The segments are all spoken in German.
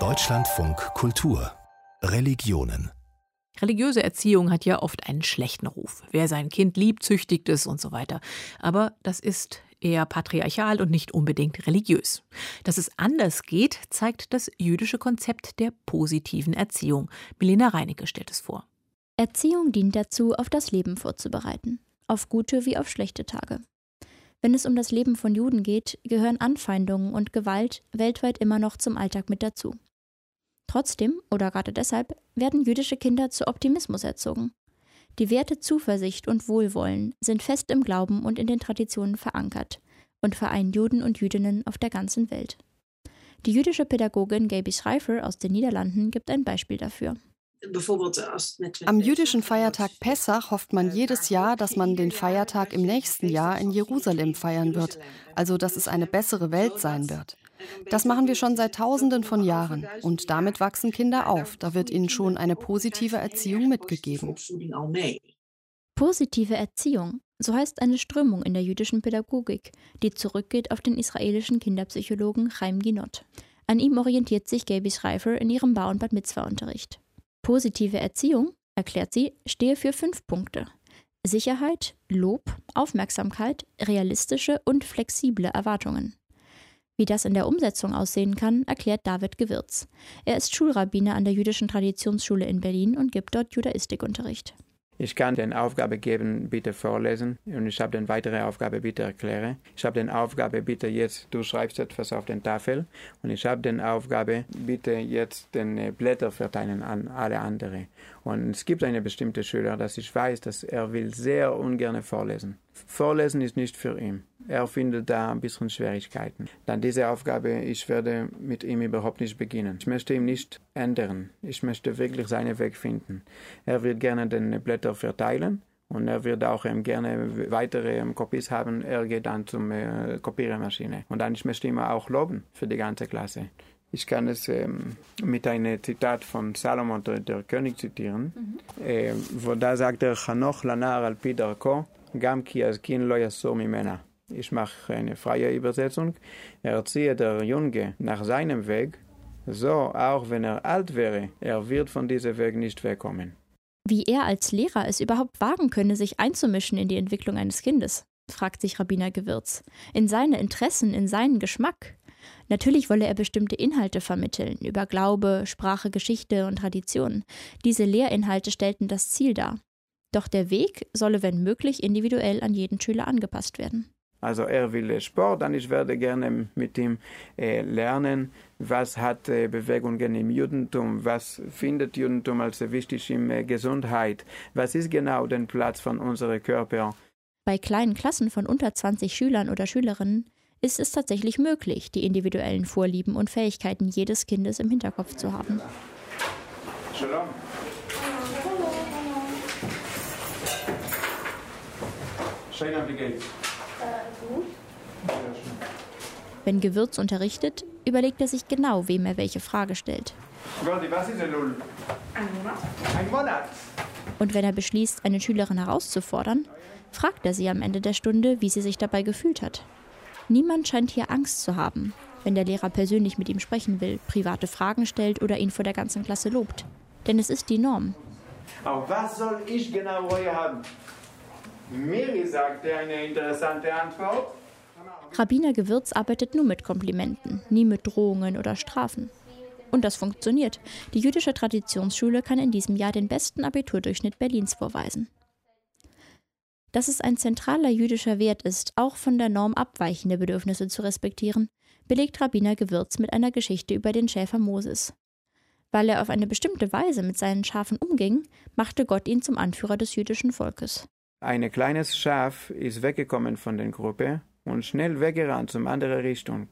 Deutschlandfunk Kultur Religionen Religiöse Erziehung hat ja oft einen schlechten Ruf. Wer sein Kind liebt, züchtigt es und so weiter. Aber das ist eher patriarchal und nicht unbedingt religiös. Dass es anders geht, zeigt das jüdische Konzept der positiven Erziehung. Milena Reinecke stellt es vor. Erziehung dient dazu, auf das Leben vorzubereiten, auf gute wie auf schlechte Tage. Wenn es um das Leben von Juden geht, gehören Anfeindungen und Gewalt weltweit immer noch zum Alltag mit dazu. Trotzdem, oder gerade deshalb, werden jüdische Kinder zu Optimismus erzogen. Die Werte Zuversicht und Wohlwollen sind fest im Glauben und in den Traditionen verankert und vereinen Juden und Jüdinnen auf der ganzen Welt. Die jüdische Pädagogin Gaby Schreifer aus den Niederlanden gibt ein Beispiel dafür. Am jüdischen Feiertag Pessach hofft man jedes Jahr, dass man den Feiertag im nächsten Jahr in Jerusalem feiern wird, also dass es eine bessere Welt sein wird. Das machen wir schon seit Tausenden von Jahren und damit wachsen Kinder auf. Da wird ihnen schon eine positive Erziehung mitgegeben. Positive Erziehung, so heißt eine Strömung in der jüdischen Pädagogik, die zurückgeht auf den israelischen Kinderpsychologen Chaim Ginot. An ihm orientiert sich Gaby Schreifer in ihrem Bar- und Bad Mitzvah-Unterricht. Positive Erziehung, erklärt sie, stehe für fünf Punkte. Sicherheit, Lob, Aufmerksamkeit, realistische und flexible Erwartungen. Wie das in der Umsetzung aussehen kann, erklärt David Gewürz. Er ist Schulrabbiner an der Jüdischen Traditionsschule in Berlin und gibt dort Judaistikunterricht. Ich kann den Aufgabe geben, bitte vorlesen und ich habe den weitere Aufgabe, bitte erkläre. Ich habe den Aufgabe, bitte jetzt, du schreibst etwas auf den Tafel und ich habe den Aufgabe, bitte jetzt den äh, Blätter verteilen an alle anderen. Und es gibt eine bestimmte Schüler, dass ich weiß, dass er will sehr ungern vorlesen. Vorlesen ist nicht für ihn. Er findet da ein bisschen Schwierigkeiten. Dann diese Aufgabe, ich werde mit ihm überhaupt nicht beginnen. Ich möchte ihn nicht ändern. Ich möchte wirklich seinen Weg finden. Er wird gerne den Blätter verteilen und er wird auch ähm, gerne weitere ähm, Kopies haben. Er geht dann zum äh, Kopiermaschine. Und dann ich möchte ihn auch loben für die ganze Klasse. Ich kann es ähm, mit einem Zitat von Salomon, der, der König, zitieren, mhm. äh, wo da sagt er, Chanoch lanar al pi darko, gam ki azkin lo yasur mimena. Ich mache eine freie Übersetzung. Erziehe der Junge nach seinem Weg, so auch wenn er alt wäre, er wird von diesem Weg nicht wegkommen. Wie er als Lehrer es überhaupt wagen könne, sich einzumischen in die Entwicklung eines Kindes, fragt sich Rabbiner Gewürz. In seine Interessen, in seinen Geschmack. Natürlich wolle er bestimmte Inhalte vermitteln, über Glaube, Sprache, Geschichte und Tradition. Diese Lehrinhalte stellten das Ziel dar. Doch der Weg solle, wenn möglich, individuell an jeden Schüler angepasst werden. Also er will Sport, dann ich werde gerne mit ihm äh, lernen, was hat äh, Bewegungen im Judentum, was findet Judentum als wichtig in äh, Gesundheit, was ist genau der Platz von unserem Körper. Bei kleinen Klassen von unter 20 Schülern oder Schülerinnen ist es tatsächlich möglich, die individuellen Vorlieben und Fähigkeiten jedes Kindes im Hinterkopf zu haben. Shalom. Schön, wie geht's? Wenn Gewürz unterrichtet, überlegt er sich genau, wem er welche Frage stellt. Und wenn er beschließt, eine Schülerin herauszufordern, fragt er sie am Ende der Stunde, wie sie sich dabei gefühlt hat. Niemand scheint hier Angst zu haben, wenn der Lehrer persönlich mit ihm sprechen will, private Fragen stellt oder ihn vor der ganzen Klasse lobt. Denn es ist die Norm. Aber was soll ich genau heute haben? Miri sagte eine interessante Antwort. Rabbiner Gewürz arbeitet nur mit Komplimenten, nie mit Drohungen oder Strafen. Und das funktioniert. Die jüdische Traditionsschule kann in diesem Jahr den besten Abiturdurchschnitt Berlins vorweisen. Dass es ein zentraler jüdischer Wert ist, auch von der Norm abweichende Bedürfnisse zu respektieren, belegt Rabbiner Gewürz mit einer Geschichte über den Schäfer Moses. Weil er auf eine bestimmte Weise mit seinen Schafen umging, machte Gott ihn zum Anführer des jüdischen Volkes. Ein kleines Schaf ist weggekommen von der Gruppe und schnell weggerannt zum anderen Richtung.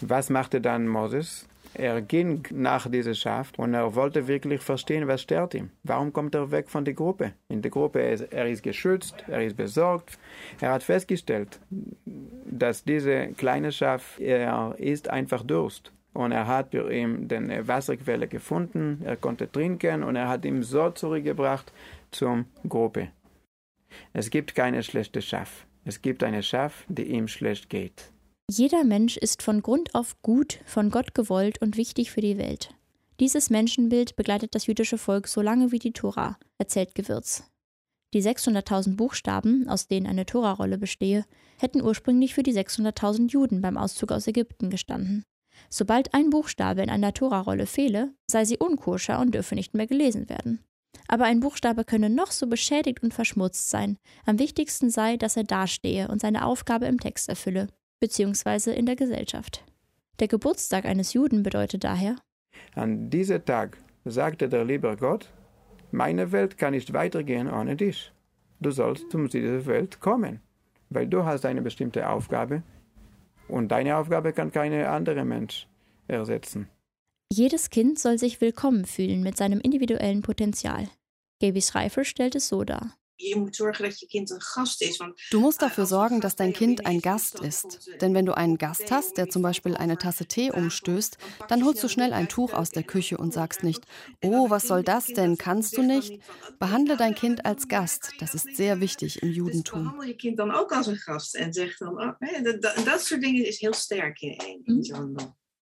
Was machte dann Moses? Er ging nach diesem Schaf und er wollte wirklich verstehen, was stört ihm. Warum kommt er weg von der Gruppe? In der Gruppe ist er ist geschützt, er ist besorgt. Er hat festgestellt, dass diese kleine Schaf er ist einfach Durst. Und er hat für ihn den Wasserquelle gefunden, er konnte trinken und er hat ihn so zurückgebracht zur Gruppe. Es gibt keine schlechte Schaf. Es gibt eine Schaf, die ihm schlecht geht. Jeder Mensch ist von Grund auf gut, von Gott gewollt und wichtig für die Welt. Dieses Menschenbild begleitet das jüdische Volk so lange wie die Tora, erzählt Gewürz. Die 600.000 Buchstaben, aus denen eine Torarolle bestehe, hätten ursprünglich für die 600.000 Juden beim Auszug aus Ägypten gestanden. Sobald ein Buchstabe in einer Torarolle fehle, sei sie unkoscher und dürfe nicht mehr gelesen werden. Aber ein Buchstabe könne noch so beschädigt und verschmutzt sein. Am wichtigsten sei, dass er dastehe und seine Aufgabe im Text erfülle, beziehungsweise in der Gesellschaft. Der Geburtstag eines Juden bedeutet daher, an diesem Tag sagte der liebe Gott, meine Welt kann nicht weitergehen ohne dich. Du sollst zu dieser Welt kommen, weil du hast eine bestimmte Aufgabe und deine Aufgabe kann keine andere Mensch ersetzen. Jedes Kind soll sich willkommen fühlen mit seinem individuellen Potenzial. Gaby Schreifer stellt es so dar. Du musst dafür sorgen, dass dein Kind ein Gast ist. Denn wenn du einen Gast hast, der zum Beispiel eine Tasse Tee umstößt, dann holst du schnell ein Tuch aus der Küche und sagst nicht, oh, was soll das denn, kannst du nicht? Behandle dein Kind als Gast. Das ist sehr wichtig im Judentum.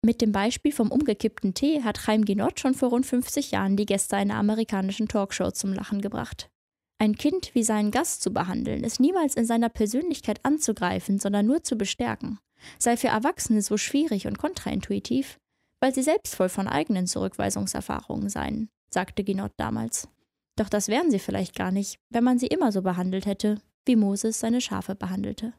Mit dem Beispiel vom umgekippten Tee hat Chaim Ginot schon vor rund 50 Jahren die Gäste einer amerikanischen Talkshow zum Lachen gebracht. Ein Kind wie seinen Gast zu behandeln, ist niemals in seiner Persönlichkeit anzugreifen, sondern nur zu bestärken, sei für Erwachsene so schwierig und kontraintuitiv, weil sie selbst voll von eigenen Zurückweisungserfahrungen seien, sagte Ginot damals. Doch das wären sie vielleicht gar nicht, wenn man sie immer so behandelt hätte, wie Moses seine Schafe behandelte.